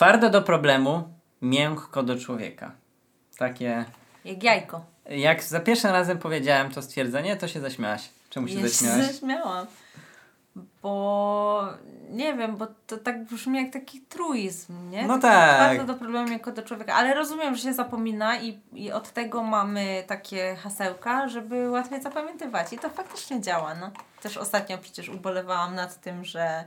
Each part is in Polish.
Twardo do problemu, miękko do człowieka. Takie. Jak jajko. Jak za pierwszym razem powiedziałem to stwierdzenie, to się zaśmiałaś. Czemu się Ja zaśmiałaś? się zaśmiałam. Bo nie wiem, bo to tak brzmi jak taki truizm, nie? No Taki tak. Bardzo do problemu jako do człowieka. Ale rozumiem, że się zapomina i, i od tego mamy takie hasełka, żeby łatwiej zapamiętywać. I to faktycznie działa, no. Też ostatnio przecież ubolewałam nad tym, że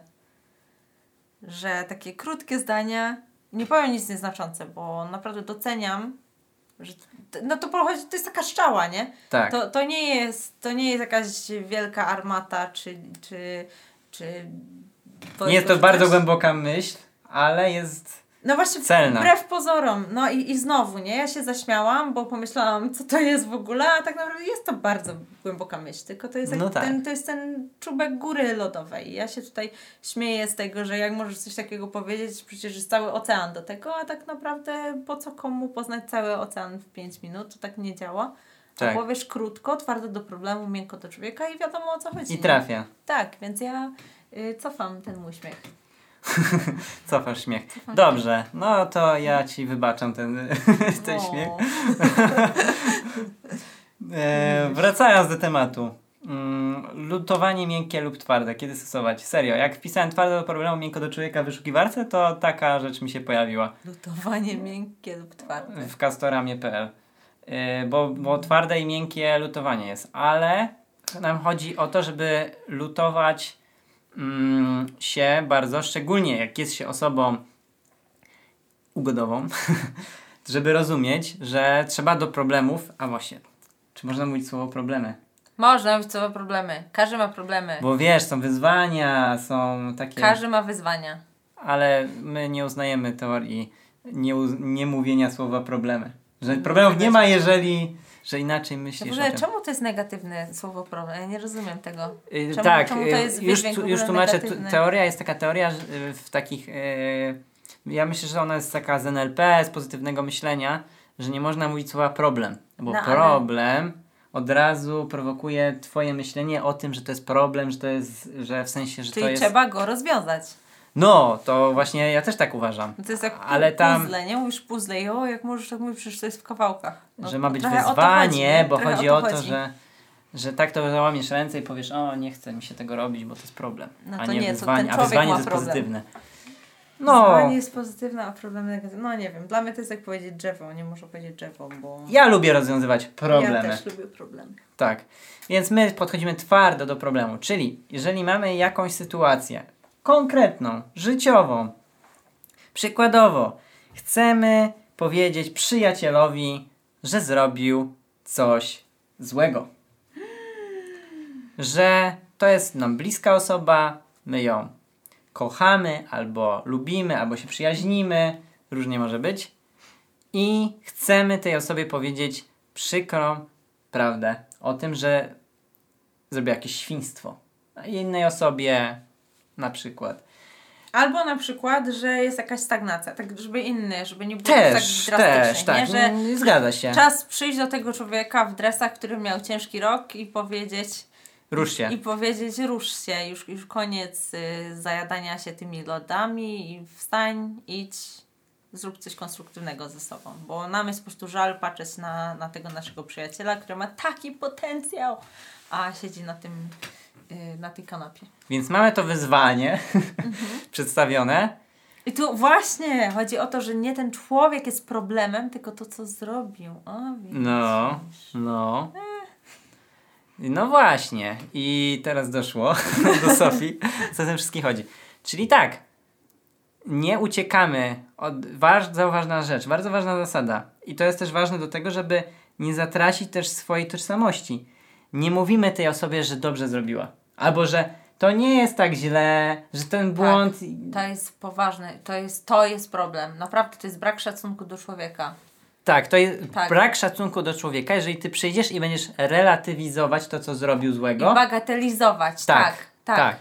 że takie krótkie zdania, nie powiem nic nieznaczące, bo naprawdę doceniam, że no to pochodzi, to jest taka szczała, nie? Tak. To, to, nie jest, to nie jest jakaś wielka armata, czy, czy, czy Nie jest to coś- bardzo głęboka myśl, ale jest. No właśnie, celna. wbrew pozorom. No i, i znowu, nie? Ja się zaśmiałam, bo pomyślałam, co to jest w ogóle, a tak naprawdę jest to bardzo głęboka myśl, tylko to jest, No tak. ten, to jest ten czubek góry lodowej. Ja się tutaj śmieję z tego, że jak możesz coś takiego powiedzieć, przecież jest cały ocean do tego, a tak naprawdę po co komu poznać cały ocean w 5 minut? To tak nie działa. Tak. Powiesz krótko, twardo do problemu, miękko do człowieka i wiadomo o co chodzi. I nie? trafia. Tak, więc ja y, cofam ten mój śmiech. Cofasz śmiech. Dobrze, no to ja ci wybaczam ten, ten śmiech. E, wracając do tematu. Mm, lutowanie miękkie lub twarde. Kiedy stosować? Serio, jak wpisałem twarde do problemu miękko do człowieka w wyszukiwarce, to taka rzecz mi się pojawiła Lutowanie miękkie lub twarde. w castoramie.pl. E, bo, bo twarde i miękkie lutowanie jest, ale nam chodzi o to, żeby lutować mm, się bardzo, szczególnie jak jest się osobą ugodową, żeby rozumieć, że trzeba do problemów, a właśnie, czy można mówić słowo problemy? Można mieć co problemy. Każdy ma problemy. Bo wiesz, są wyzwania, są takie, Każdy ma wyzwania. ale my nie uznajemy teorii nie, nie mówienia słowa problemy. Że problemów nie ma, jeżeli, że inaczej myślisz ogóle o tym. czemu to jest negatywne słowo problem? Ja nie rozumiem tego. Y, Czemu- tak, czemu to y, jest już, tu- już tłumaczę. Negatywny? teoria jest taka teoria że, y, w takich. ja myślę, że ona jest taka z NLP, z pozytywnego myślenia, że nie można mówić słowa problem. Bo No, ale- problem od razu prowokuje Twoje myślenie o tym, że to jest problem, że to jest, że w sensie, że to Czyli jest. trzeba go rozwiązać. No, to właśnie ja też tak uważam. To jest jak Ale tam- puzzle, nie? Mówisz puzzle i o, jak możesz tak mówić, przecież to jest w kawałkach. No, że ma być wyzwanie, chodzi, bo chodzi o to, chodzi. że, że tak to załamiesz ręce i powiesz, o nie chcę mi się tego robić, bo to jest problem. No a to nie, nie, to wyzwanie, a wyzwanie to jest problem. pozytywne. No, Wyzwanie jest pozytywne, a problem negatywny. No nie wiem, dla mnie to jest jak powiedzieć drzewo. Nie muszę powiedzieć drzewo, bo ja lubię rozwiązywać problemy. ja też lubię problemy. Tak. Więc my podchodzimy twardo do problemu. Czyli jeżeli mamy jakąś sytuację konkretną, życiową, przykładowo, chcemy powiedzieć przyjacielowi, że zrobił coś złego. Że to jest nam bliska osoba, my ją kochamy, albo lubimy, albo się przyjaźnimy, różnie może być. I chcemy tej osobie powiedzieć przykrą prawdę o tym, że zrobiła jakieś świństwo. A innej osobie na przykład. Albo na przykład, że jest jakaś stagnacja, tak żeby inny, żeby nie było Też, tak drastycznie, też, tak. nie? Że nie zgadza się. czas przyjść do tego człowieka w dresach, który miał ciężki rok i powiedzieć Rusz się. i powiedzieć rusz się, już, już koniec y, zajadania się tymi lodami i wstań, idź, zrób coś konstruktywnego ze sobą. Bo nam jest po prostu żal patrzeć na, na tego naszego przyjaciela, który ma taki potencjał, a siedzi na tym, na tej kanapie. Więc mamy to wyzwanie przedstawione. I tu właśnie chodzi o to, że nie ten człowiek jest problemem, tylko to, co zrobił. O. No, no. No właśnie. I teraz doszło do Sofii, co o tym wszystkim chodzi. Czyli tak, nie uciekamy od... Bardzo ważna rzecz, bardzo ważna zasada. I to jest też ważne do tego, żeby nie zatracić też swojej tożsamości. Nie mówimy tej osobie, że dobrze zrobiła. Albo, że to nie jest tak źle, że ten błąd... To jest poważne, to jest, to jest problem. Naprawdę to jest brak szacunku do człowieka. Tak, to jest Tak. brak szacunku do człowieka, jeżeli ty przyjdziesz i będziesz relatywizować to, co zrobił I złego. bagatelizować, tak. Tak. tak.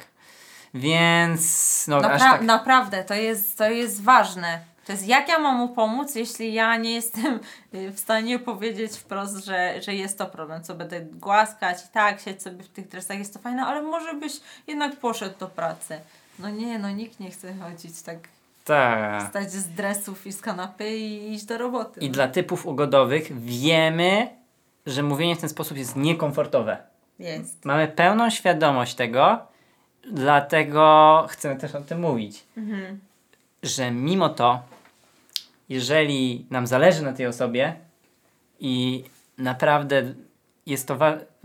Więc, no, Napra- tak. Naprawdę, to jest, to jest ważne. To jest jak ja mam mu pomóc, jeśli ja nie jestem y, w stanie powiedzieć wprost, że, że jest to problem, co będę głaskać i tak, siedź sobie w tych dresach, jest to fajne, ale może byś jednak poszedł do pracy. No nie, no nikt nie chce chodzić tak Tak. Wstać z dresów i z kanapy i iść do roboty. I dla typów ugodowych wiemy, że mówienie w ten sposób jest niekomfortowe. Jest. Mamy pełną świadomość tego, dlatego chcemy też o tym mówić. Mhm. Że mimo to, jeżeli nam zależy na tej osobie i naprawdę jest to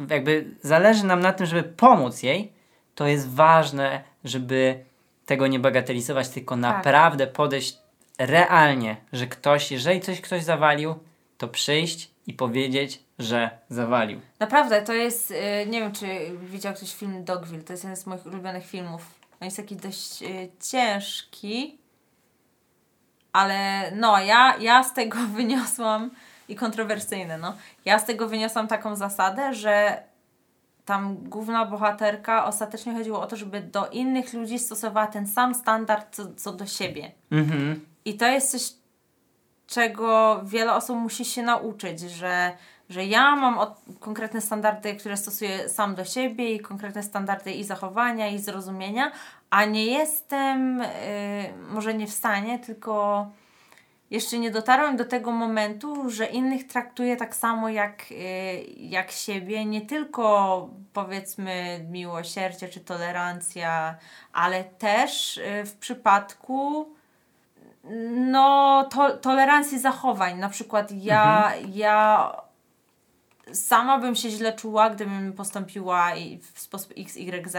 jakby zależy nam na tym, żeby pomóc jej, to jest ważne, żeby tego nie bagatelizować, tylko naprawdę podejść realnie, że ktoś, jeżeli coś ktoś zawalił, to przyjść i powiedzieć, że zawalił. Naprawdę, to jest, y, nie wiem czy widział ktoś film Dogville, to jest jeden z moich ulubionych filmów. On jest taki dość y, ciężki, ale no, ja, ja z tego wyniosłam i kontrowersyjny, no. Ja z tego wyniosłam taką zasadę, że tam główna bohaterka ostatecznie chodziło o to, żeby do innych ludzi stosowała ten sam standard co, co do siebie. Mhm. I to jest coś, czego wiele osób musi się nauczyć, że, że ja mam od, konkretne standardy, które stosuję sam do siebie i konkretne standardy i zachowania, i zrozumienia, a nie jestem, y, może nie w stanie, tylko jeszcze nie dotarłam do tego momentu, że innych traktuję tak samo jak, y, jak siebie, nie tylko powiedzmy miłosierdzie czy tolerancja, ale też y, w przypadku no, to, tolerancji zachowań. Na przykład ja, ja sama bym się źle czuła, gdybym postąpiła w sposób XYZ,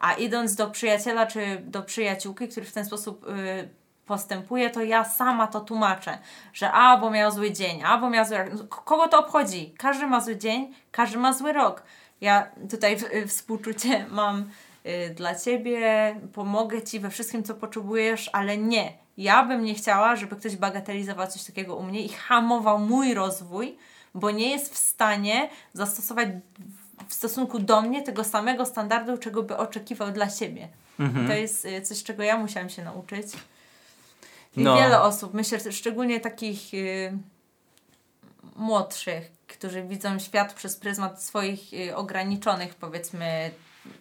a idąc do przyjaciela czy do przyjaciółki, który w ten sposób y, postępuje, to ja sama to tłumaczę, że a, bo miał zły dzień, a, bo miał zły rok. No, Kogo to obchodzi? Każdy ma zły dzień, każdy ma zły rok. Ja tutaj w, y, współczucie mam y, dla Ciebie, pomogę Ci we wszystkim, co potrzebujesz, ale nie. Ja bym nie chciała, żeby ktoś bagatelizował coś takiego u mnie i hamował mój rozwój, bo nie jest w stanie zastosować w stosunku do mnie tego samego standardu, czego by oczekiwał dla siebie. Mhm. To jest y, coś, czego ja musiałam się nauczyć. I No. wiele osób, myślę, szczególnie takich y, młodszych, którzy widzą świat przez pryzmat swoich y, ograniczonych, powiedzmy,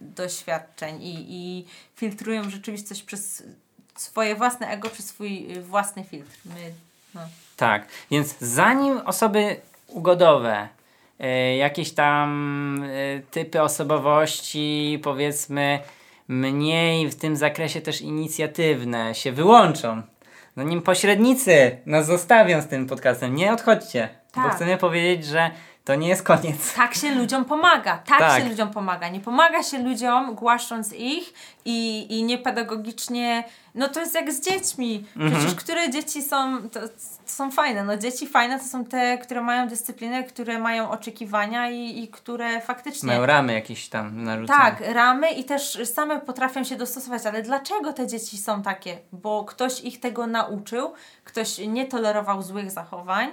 doświadczeń i, i filtrują rzeczywistość przez swoje własne ego, przez swój własny filtr. My, no. Tak, więc zanim osoby ugodowe, e, jakieś tam e, typy osobowości, powiedzmy mniej w tym zakresie też inicjatywne się wyłączą, no nim pośrednicy nas zostawią z tym podcastem, nie odchodźcie, bo Tak. chcemy powiedzieć, że to nie jest koniec. Tak się ludziom pomaga. Tak, Tak. się ludziom pomaga. Nie pomaga się ludziom głaszcząc ich i, i niepedagogicznie. No to jest jak z dziećmi. Mhm. Przecież które dzieci są, to, to są fajne. No dzieci fajne to są te, które mają dyscyplinę, które mają oczekiwania i, i które faktycznie. Mają ramy jakieś tam narzucone. Tak, ramy i też same potrafią się dostosować, ale dlaczego te dzieci są takie? Bo ktoś ich tego nauczył, ktoś nie tolerował złych zachowań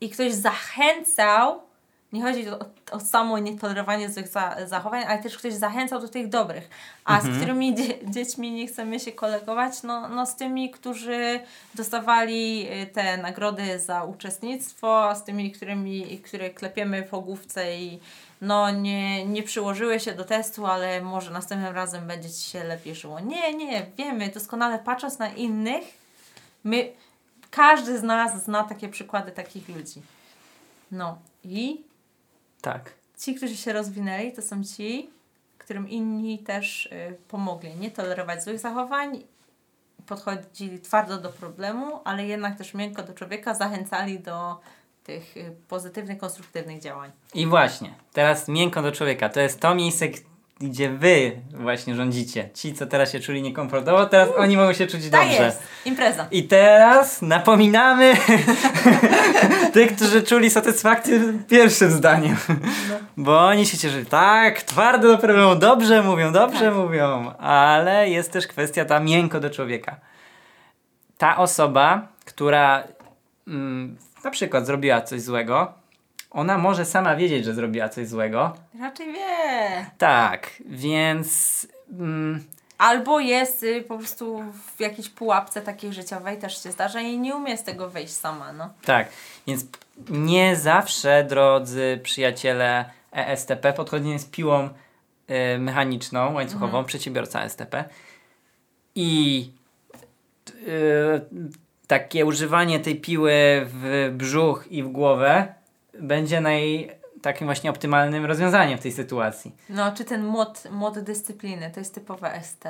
i ktoś zachęcał, nie chodzi o, o samo nietolerowanie złych za, zachowań, ale też ktoś zachęcał do tych dobrych. A z którymi dzie, dziećmi nie chcemy się kolegować? No, no z tymi, którzy dostawali y, te nagrody za uczestnictwo, z tymi, którymi, które klepiemy po główce i no nie, nie przyłożyły się do testu, ale może następnym razem będzie Ci się lepiej żyło. Nie, nie, wiemy doskonale patrząc na innych, my, każdy z nas zna takie przykłady takich ludzi. No i tak. ci, którzy się rozwinęli, to są ci, którym inni też y, pomogli nie tolerować złych zachowań, podchodzili twardo do problemu, ale jednak też miękko do człowieka, zachęcali do tych y, pozytywnych, konstruktywnych działań. I właśnie, teraz miękko do człowieka. To jest to miejsce, gdzie wy właśnie rządzicie. Ci, co teraz się czuli niekomfortowo, teraz oni mogą się czuć Tak dobrze. jest! Impreza. I teraz napominamy tych, którzy czuli satysfakcję pierwszym zdaniem. Bo oni się cieszyli. Tak, twardo do problemu, dobrze mówią, dobrze Tak. mówią. Ale jest też kwestia ta miękko do człowieka. Ta osoba, która mm, na przykład zrobiła coś złego, ona może sama wiedzieć, że zrobiła coś złego. Raczej wie. Tak, więc mm, Albo jest y, po prostu w jakiejś pułapce takiej życiowej, też się zdarza i nie umie z tego wyjść sama, no. Tak, więc nie zawsze, drodzy przyjaciele ESTP, podchodzenie z piłą y, mechaniczną, łańcuchową, przedsiębiorca STP. I takie używanie tej piły w brzuch i w głowę będzie naj, takim właśnie optymalnym rozwiązaniem w tej sytuacji. No, czy ten mod, mod dyscypliny, to jest typowe ST.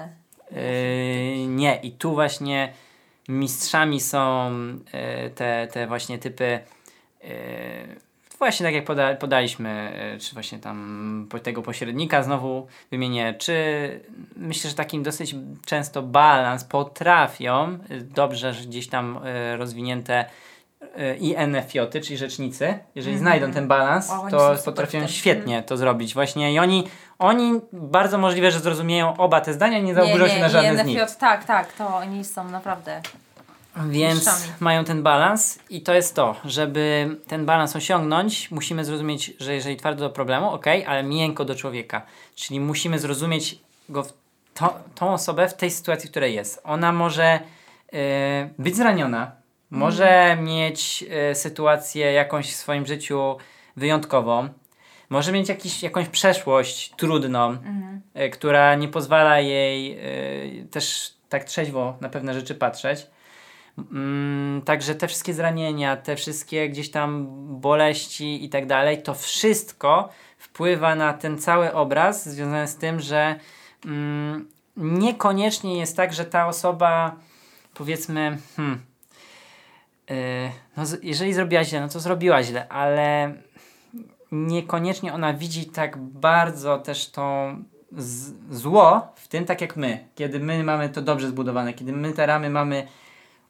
Yy, nie, i tu właśnie mistrzami są yy, te, te właśnie typy yy, właśnie tak jak poda, podaliśmy, yy, czy właśnie tam tego pośrednika znowu wymienię, czy myślę, że takim dosyć często balans potrafią yy, dobrze że gdzieś tam yy, rozwinięte i NFJ, czyli rzecznicy, jeżeli mm -hmm. znajdą ten balans, o, to potrafią świetnie to zrobić. Właśnie i oni, oni bardzo możliwe, że zrozumieją oba te zdania i nie zaoburzą się na żadne NFJ, z nich. Tak, tak, to oni są naprawdę więc mają ten balans i to jest to, żeby ten balans osiągnąć, musimy zrozumieć, że jeżeli twardo do problemu, ok, ale miękko do człowieka. Czyli musimy zrozumieć go, to, tą osobę w tej sytuacji, w której jest. Ona może yy, być zraniona, może mhm. mieć y, sytuację jakąś w swoim życiu wyjątkową. Może mieć jakiś, jakąś przeszłość trudną, mhm. y, która nie pozwala jej y, też tak trzeźwo na pewne rzeczy patrzeć. Mm, także te wszystkie zranienia, te wszystkie gdzieś tam boleści i tak dalej, to wszystko wpływa na ten cały obraz związany z tym, że mm, niekoniecznie jest tak, że ta osoba powiedzmy, hmm, no, jeżeli zrobiła źle, no to zrobiła źle, ale niekoniecznie ona widzi tak bardzo też to zło w tym, tak jak my. Kiedy my mamy to dobrze zbudowane, kiedy my te ramy mamy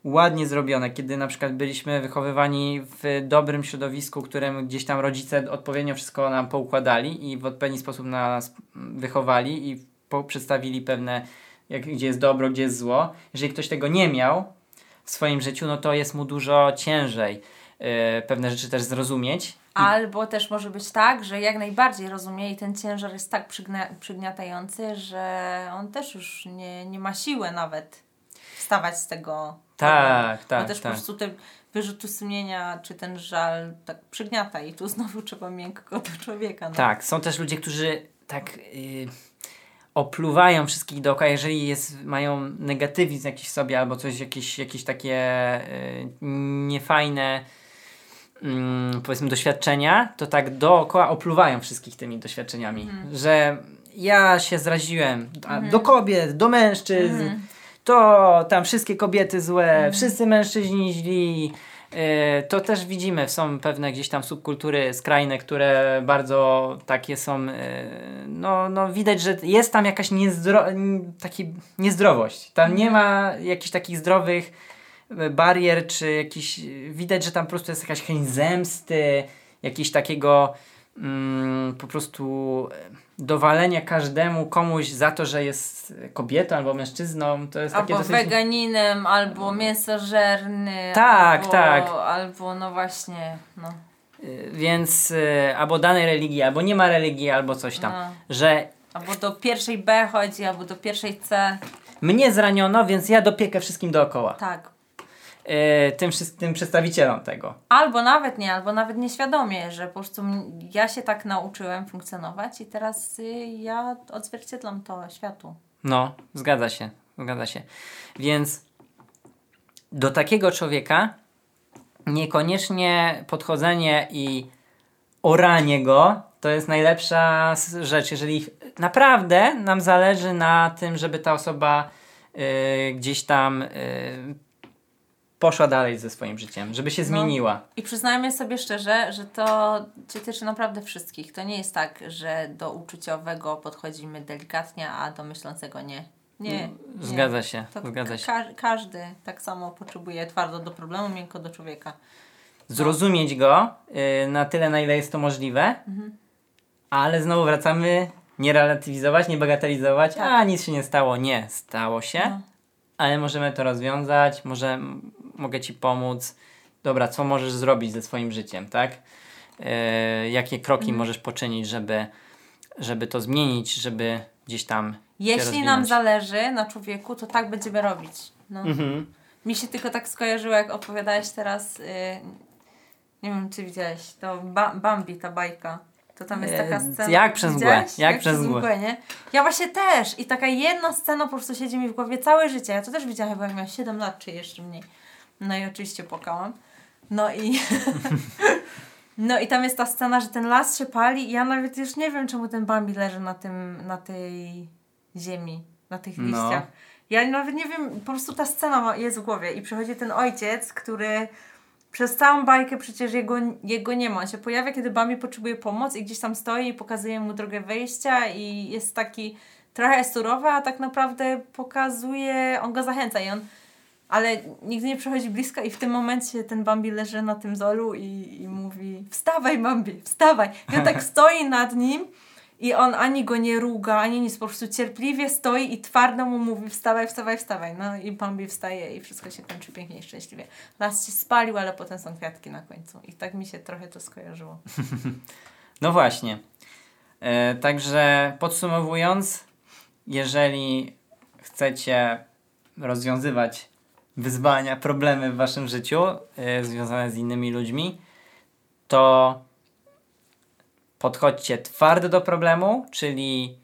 ładnie zrobione, kiedy na przykład byliśmy wychowywani w dobrym środowisku, którym gdzieś tam rodzice odpowiednio wszystko nam poukładali i w odpowiedni sposób nas wychowali i przedstawili pewne, jak, gdzie jest dobro, gdzie jest zło. Jeżeli ktoś tego nie miał, w swoim życiu, no to jest mu dużo ciężej yy, pewne rzeczy też zrozumieć. Albo też może być tak, że jak najbardziej rozumie i ten ciężar jest tak przygna- przygniatający, że on też już nie, nie ma siły nawet wstawać z tego. Tak, tak. Bo też tak. po prostu te wyrzuty sumienia, czy ten żal tak przygniata i tu znowu trzeba miękko do człowieka. No. Tak, są też ludzie, którzy tak... Yy opluwają wszystkich dookoła, jeżeli jest, mają negatywizm jakiś w sobie albo coś, jakieś, jakieś takie y, niefajne y, powiedzmy doświadczenia, to tak dookoła opluwają wszystkich tymi doświadczeniami, mhm. że ja się zraziłem mhm. do kobiet, do mężczyzn, mhm. to tam wszystkie kobiety złe, mhm. wszyscy mężczyźni źli, to też widzimy, są pewne gdzieś tam subkultury skrajne, które bardzo takie są, e, no, no widać, że jest tam jakaś niezdro, taki niezdrowość. Tam nie ma jakichś takich zdrowych e, barier, czy jakiś, widać, że tam po prostu jest jakaś chęć zemsty, jakiś takiego mm, po prostu dowalenia każdemu komuś za to, że jest kobietą albo mężczyzną, to jest albo takie dosyć... weganinem, albo mięsożerny. Tak, albo, tak. Albo no właśnie, no. Y, więc y, albo danej religii, albo nie ma religii, albo coś tam, no. że... Albo do pierwszej B chodzi, albo do pierwszej C. Mnie zraniono, więc ja dopiekę wszystkim dookoła. Tak. E, tym, tym przedstawicielom tego. Albo nawet nie, albo nawet nieświadomie, że po prostu ja się tak nauczyłem funkcjonować i teraz y, ja odzwierciedlam to światu. No, zgadza się, zgadza się. Więc do takiego człowieka niekoniecznie podchodzenie i oranie go to jest najlepsza rzecz, jeżeli naprawdę nam zależy na tym, żeby ta osoba y, gdzieś tam y, poszła dalej ze swoim życiem, żeby się no. zmieniła. I przyznajmy sobie szczerze, że to dotyczy naprawdę wszystkich. To nie jest tak, że do uczuciowego podchodzimy delikatnie, a do myślącego nie. Nie. Mm, zgadza nie. się, to zgadza się. Ka każdy tak samo potrzebuje twardo do problemu, miękko do człowieka. Zrozumieć go yy, na tyle, na ile jest to możliwe, mhm. ale znowu wracamy, nie relatywizować, nie bagatelizować, tak. a nic się nie stało. Nie, stało się. No ale możemy to rozwiązać, może mogę Ci pomóc. Dobra, co możesz zrobić ze swoim życiem, tak? Yy, jakie kroki mhm. możesz poczynić, żeby, żeby to zmienić, żeby gdzieś tam. Jeśli nam zależy na człowieku, to tak będziemy robić. No. Mhm. Mi się tylko tak skojarzyło, jak opowiadałeś teraz. Yy, nie wiem, czy widziałeś, to ba Bambi, ta bajka. To tam jest E, taka scena. jak przez mgłę, Widziałeś? jak przez mgłę. nie? Ja właśnie też. I taka jedna scena po prostu siedzi mi w głowie całe życie. Ja to też widziałam chyba jak miałam 7 lat, czy jeszcze mniej. No i oczywiście płakałam. No i... no i tam jest ta scena, że ten las się pali i ja nawet już nie wiem, czemu ten Bambi leży na tym, na tej ziemi, na tych No. liściach. Ja nawet nie wiem, po prostu ta scena jest w głowie i przychodzi ten ojciec, który przez całą bajkę przecież jego, jego nie ma. On się pojawia, kiedy Bambi potrzebuje pomocy i gdzieś tam stoi i pokazuje mu drogę wyjścia i jest taki trochę surowy, a tak naprawdę pokazuje, on go zachęca i on ale nigdy nie przychodzi blisko i w tym momencie ten Bambi leży na tym zolu i, i mówi wstawaj Bambi, wstawaj. I on tak stoi nad nim i on ani go nie ruga, ani nic, po prostu cierpliwie stoi i twardo mu mówi wstawaj, wstawaj, wstawaj. No i Bambi wstaje i wszystko się kończy pięknie i szczęśliwie. Las się spalił, ale potem są kwiatki na końcu. I tak mi się trochę to skojarzyło. No właśnie. E, także podsumowując, jeżeli chcecie rozwiązywać wyzwania, problemy w waszym życiu e, związane z innymi ludźmi, to podchodźcie twardo do problemu, czyli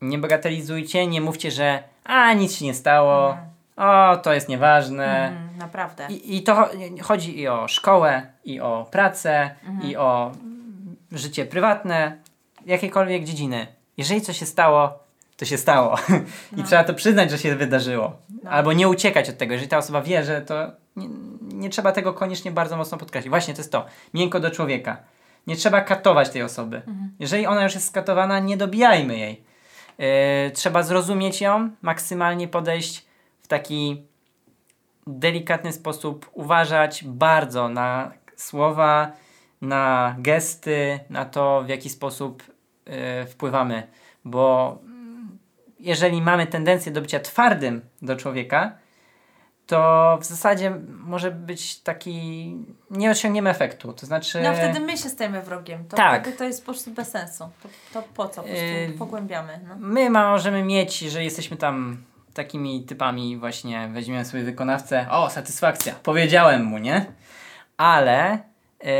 nie bagatelizujcie, nie mówcie, że a nic się nie stało, o to jest nieważne. Mm, naprawdę. I, I to cho- chodzi i o szkołę, i o pracę, i o mm, życie prywatne, jakiekolwiek dziedziny. Jeżeli coś się stało, to się stało. I trzeba to przyznać, że się wydarzyło. Albo nie uciekać od tego. Jeżeli ta osoba wie, że to nie, nie trzeba tego koniecznie bardzo mocno podkreślić. Właśnie to jest to. Miękko do człowieka. Nie trzeba katować tej osoby. Jeżeli ona już jest skatowana, nie dobijajmy jej. Yy, trzeba zrozumieć ją, maksymalnie podejść w taki delikatny sposób uważać bardzo na słowa, na gesty, na to, w jaki sposób y, wpływamy. Bo jeżeli mamy tendencję do bycia twardym do człowieka, to w zasadzie może być taki. Nie osiągniemy efektu. To znaczy. No wtedy my się stajemy wrogiem. To Tak. to jest po prostu bez sensu. To, to po co? Po prostu Yy, pogłębiamy. No. My możemy mieć, że jesteśmy tam takimi typami, właśnie weźmiemy sobie wykonawcę. O, satysfakcja, powiedziałem mu, nie? Ale e,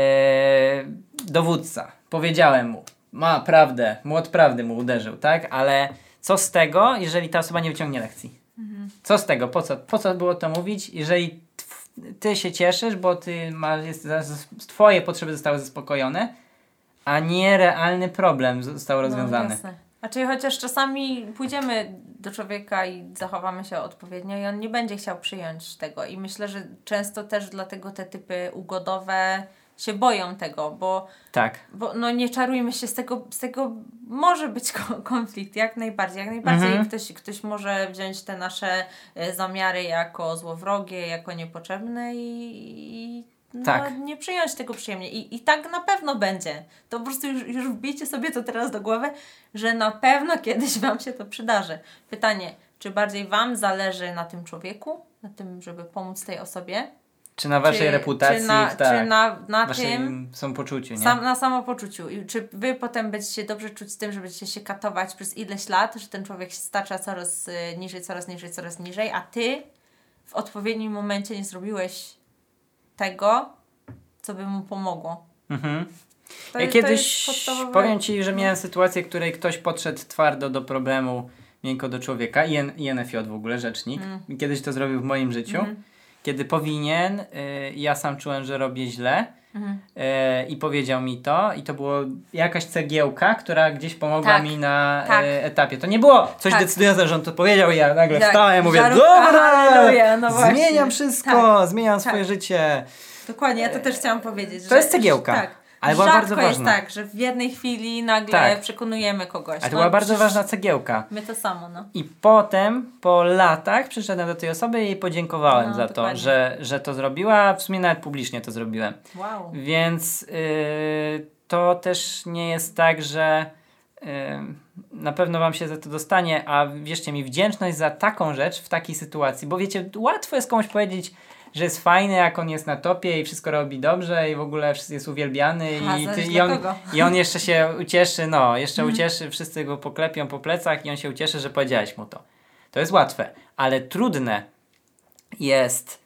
dowódca, powiedziałem mu, ma prawdę, młot prawdy mu uderzył, tak? Ale co z tego, jeżeli ta osoba nie wyciągnie lekcji? Co z tego? Po co, po co było to mówić, jeżeli ty się cieszysz, bo ty ma, jest, twoje potrzeby zostały zaspokojone, a nie realny problem został rozwiązany. No, jasne. Znaczy, chociaż czasami pójdziemy do człowieka i zachowamy się odpowiednio i on nie będzie chciał przyjąć tego. I myślę, że często też dlatego te typy ugodowe się boją tego, bo, tak. bo no nie czarujmy się, z tego, z tego może być ko- konflikt, jak najbardziej. Jak najbardziej Mhm. ktoś, ktoś może wziąć te nasze e, zamiary jako złowrogie, jako niepotrzebne i, i no, Tak. nie przyjąć tego przyjemnie. I, I tak na pewno będzie. To po prostu już, już wbijcie sobie to teraz do głowy, że na pewno kiedyś Wam się to przydarzy. Pytanie, czy bardziej Wam zależy na tym człowieku, na tym, żeby pomóc tej osobie? Czy na waszej czy, reputacji, Czy na, tak. czy na, na tym, samopoczuciu, nie? sam, na samopoczuciu. I czy Wy potem będziecie dobrze czuć z tym, że będziecie się katować przez ileś lat, że ten człowiek się stacza coraz y, niżej, coraz niżej, coraz niżej, a Ty w odpowiednim momencie nie zrobiłeś tego, co by mu pomogło. Mhm. To, ja to kiedyś podstawowe- powiem ci, że miałem sytuację, w której ktoś podszedł twardo do problemu, miękko do człowieka, IN, INFJ w ogóle, rzecznik. Mm. Kiedyś to zrobił w moim życiu. Mhm. Kiedy powinien, y, ja sam czułem, że robię źle. Mhm. y, I powiedział mi to, i to było jakaś cegiełka, która gdzieś pomogła Tak, mi na tak. y, etapie. To nie było coś Tak. decydujące, że on to powiedział, i ja nagle Tak, wstałem, mówię, żarówka, dobra, no zmieniam wszystko, Tak, zmieniam tak. swoje życie. Dokładnie, ja to też chciałam powiedzieć. to jest cegiełka, Tak. Ale była bardzo jest ważna. tak, że w jednej chwili nagle Tak. przekonujemy kogoś. A to No, była bardzo ważna cegiełka. My to samo, no. I potem, po latach, przyszedłem do tej osoby i jej podziękowałem No, za to, dokładnie. że, że to zrobiła. W sumie nawet publicznie to zrobiłem. Wow. Więc yy, to też nie jest tak, że yy, na pewno Wam się za to dostanie, a wierzcie mi, wdzięczność za taką rzecz w takiej sytuacji, bo wiecie, łatwo jest komuś powiedzieć, że jest fajny, jak on jest na topie i wszystko robi dobrze i w ogóle jest uwielbiany i, zależy i, on, i on jeszcze się ucieszy, no, jeszcze Mhm. ucieszy, wszyscy go poklepią po plecach i on się ucieszy, że powiedziałeś mu to. To jest łatwe, ale trudne jest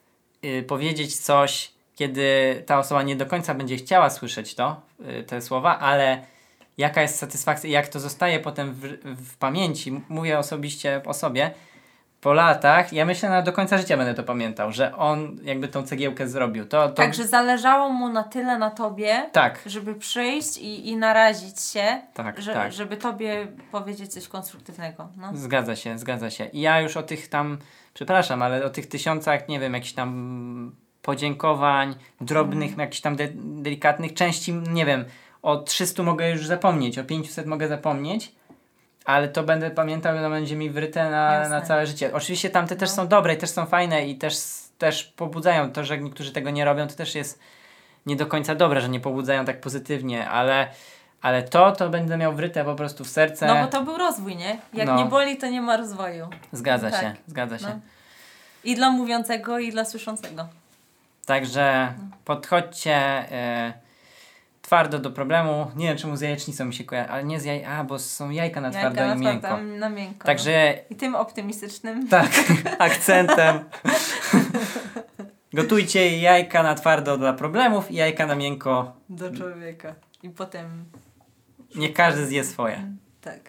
y, powiedzieć coś, kiedy ta osoba nie do końca będzie chciała słyszeć to, y, te słowa, ale jaka jest satysfakcja, jak to zostaje potem w, w pamięci. Mówię osobiście o sobie. Po latach, ja myślę, że do końca życia będę to pamiętał, że on jakby tą cegiełkę zrobił. To, to... Także zależało mu na tyle na tobie, Tak, żeby przyjść i, i narazić się, tak, że, tak. żeby tobie powiedzieć coś konstruktywnego. No. Zgadza się, zgadza się. I ja już o tych tam, przepraszam, ale o tych tysiącach, nie wiem, jakichś tam podziękowań, drobnych, Mhm. jakichś tam de- delikatnych części, nie wiem, o 300 mogę już zapomnieć, o 500 mogę zapomnieć, ale to będę pamiętał i ono będzie mi wryte na, Jasne. na całe życie. Oczywiście tamte też No. są dobre i też są fajne i też, też pobudzają. To, że niektórzy tego nie robią, to też jest nie do końca dobre, że nie pobudzają tak pozytywnie, ale, ale to, to będę miał wryte po prostu w serce. no bo to był rozwój, nie? Jak No. nie boli, to nie ma rozwoju. Zgadza Tak. się, zgadza się. No. I dla mówiącego, i dla słyszącego. Także podchodźcie e, twardo do problemu. Nie wiem, czemu z jajecznicą mi się kojarzy, ale nie z jaj... A, bo są jajka na twardo Jajka i na miękko. twardo, na miękko. Także I tym optymistycznym. tak, akcentem. Gotujcie jajka na twardo dla problemów i jajka na miękko. Do człowieka. I potem. Niech każdy zje swoje. Tak.